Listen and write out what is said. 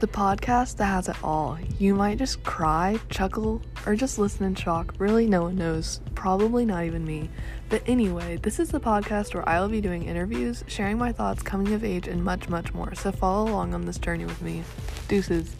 The podcast that has it all. You might just cry, chuckle, or just listen in shock. Really, no one knows. Probably not even me. But anyway, this is the podcast where I will be doing interviews, sharing my thoughts, coming of age, and much, much more. So follow along on this journey with me. Deuces.